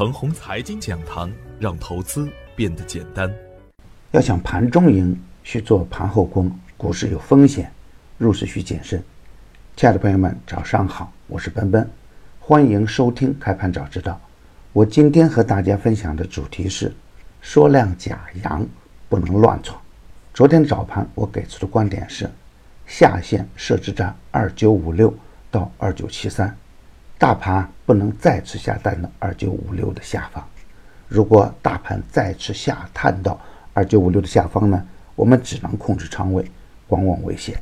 程红财经讲堂，让投资变得简单。要想盘中赢，需做盘后功。股市有风险，入市需谨慎。亲爱的朋友们，早上好，我是奔奔，欢迎收听开盘早知道。我今天和大家分享的主题是：缩量假阳不能乱闯。昨天早盘我给出的观点是，下限设置在二九五六到二九七三。大盘不能再次下探到二九五六的下方。如果大盘再次下探到二九五六的下方呢，我们只能控制仓位，观望为先。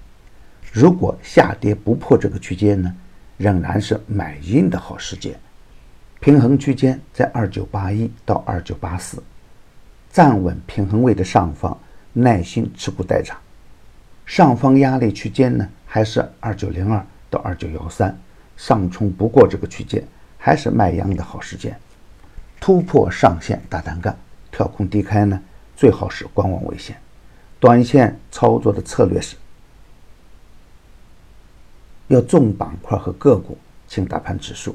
如果下跌不破这个区间呢，仍然是买阴的好时间。平衡区间在二九八一到二九八四，站稳平衡位的上方，耐心持股待涨。上方压力区间呢，还是二九零二到二九幺三。上冲不过这个区间，还是卖阳的好时间。突破上限大单干，跳空低开呢，最好是观望为先。短线操作的策略是，要重板块和个股，轻大盘指数。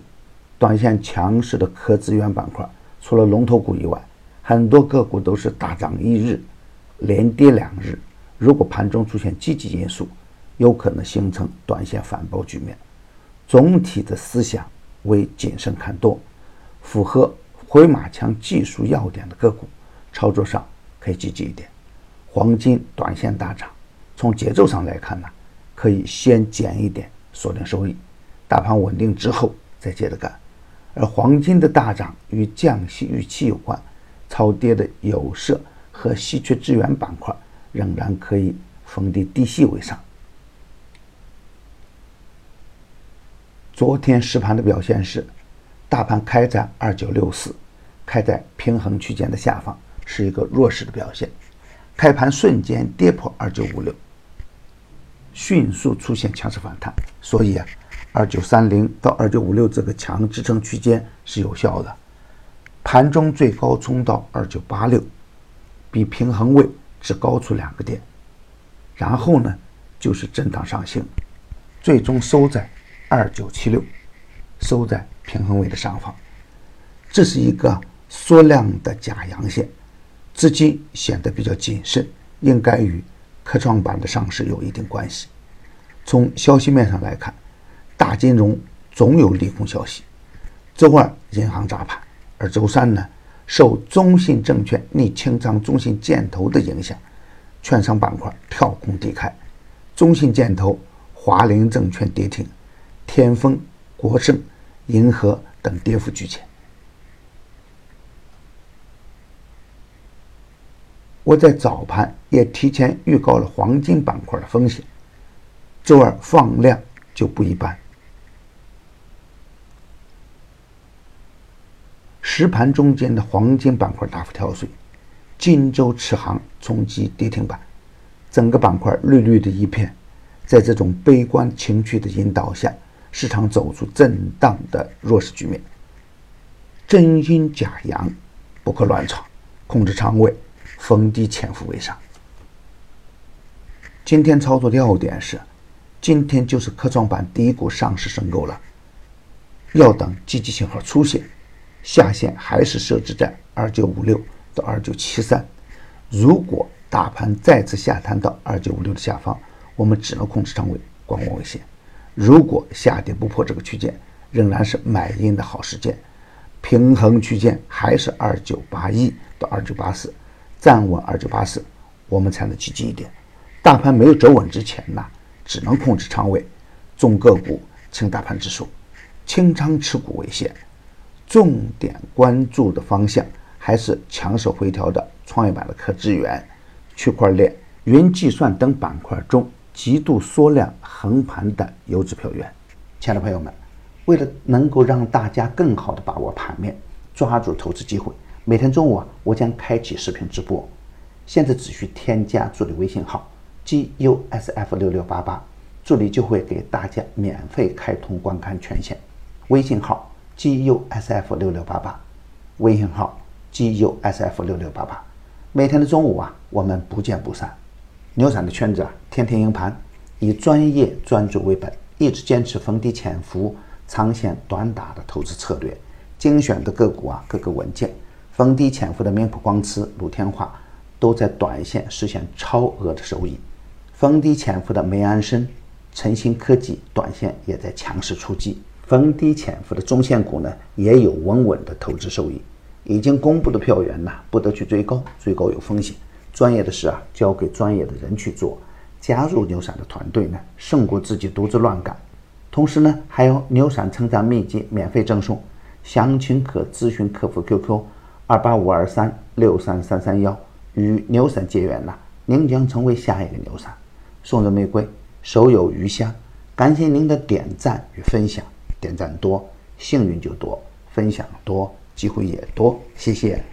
短线强势的可资源板块，除了龙头股以外，很多个股都是大涨一日，连跌两日。如果盘中出现积极因素，有可能形成短线反包局面。总体的思想为谨慎看多，符合回马枪技术要点的个股，操作上可以积极一点。黄金短线大涨，从节奏上来看呢，可以先减一点，锁定收益。大盘稳定之后再接着干。而黄金的大涨与降息预期有关，超跌的有色和稀缺资源板块仍然可以逢低低吸为上。昨天实盘的表现是，大盘开在二九六四，开在平衡区间的下方，是一个弱势的表现。开盘瞬间跌破二九五六，迅速出现强势反弹，所以啊，二九三零到二九五六这个强支撑区间是有效的。盘中最高冲到二九八六，比平衡位只高出两个点，然后呢就是震荡上行，最终收在。二九七六收在平衡位的上方，这是一个缩量的假阳线，资金显得比较谨慎，应该与科创板的上市有一定关系。从消息面上来看，大金融总有利空消息。周二银行砸盘，而周三呢，受中信证券逆清仓中信建投的影响，券商板块跳空低开，中信建投、华林证券跌停。天风、国盛、银河等跌幅居前。我在早盘也提前预告了黄金板块的风险，周二放量就不一般。实盘中间的黄金板块大幅跳水，金州持行冲击跌停板，整个板块绿绿的一片。在这种悲观情绪的引导下。市场走出震荡的弱势局面，真阴假阳，不可乱炒，控制仓位，逢低潜伏为上。今天操作要点是，今天就是科创板第一股上市申购了，要等积极信号出现，下限还是设置在二九五六到二九七三。如果大盘再次下探到二九五六的下方，我们只能控制仓位，观望为先。如果下跌不破这个区间，仍然是买阴的好时间。平衡区间还是二九八一到二九八四，站稳二九八四，我们才能积极一点。大盘没有走稳之前呢，只能控制仓位，重个股轻大盘指数，清仓持股为先。重点关注的方向还是强势回调的创业板的可资源、区块链、云计算等板块中。极度缩量横盘的优质票源，亲爱的朋友们，为了能够让大家更好的把握盘面，抓住投资机会，每天中午啊，我将开启视频直播。现在只需添加助理微信号 g u s f 六六八八，助理就会给大家免费开通观看权限。微信号 g u s f 六六八八，微信号 g u s f 六六八八。每天的中午啊，我们不见不散。牛散的圈子啊，天天赢盘，以专业专注为本，一直坚持逢低潜伏、长线短打的投资策略，精选的个股啊，各个稳健。逢低潜伏的明普光磁、鲁天化都在短线实现超额的收益。逢低潜伏的梅安森、晨星科技短线也在强势出击。逢低潜伏的中线股呢，也有稳稳的投资收益。已经公布的票源呢，不得去追高，追高有风险。专业的事啊，交给专业的人去做。加入牛散的团队呢，胜过自己独自乱干。同时呢，还有牛散成长秘籍免费赠送，详情可咨询客服 QQ：二八五二三六三三三幺。与牛散结缘呐，您将成为下一个牛散。送人玫瑰，手有余香。感谢您的点赞与分享，点赞多，幸运就多；分享多，机会也多。谢谢。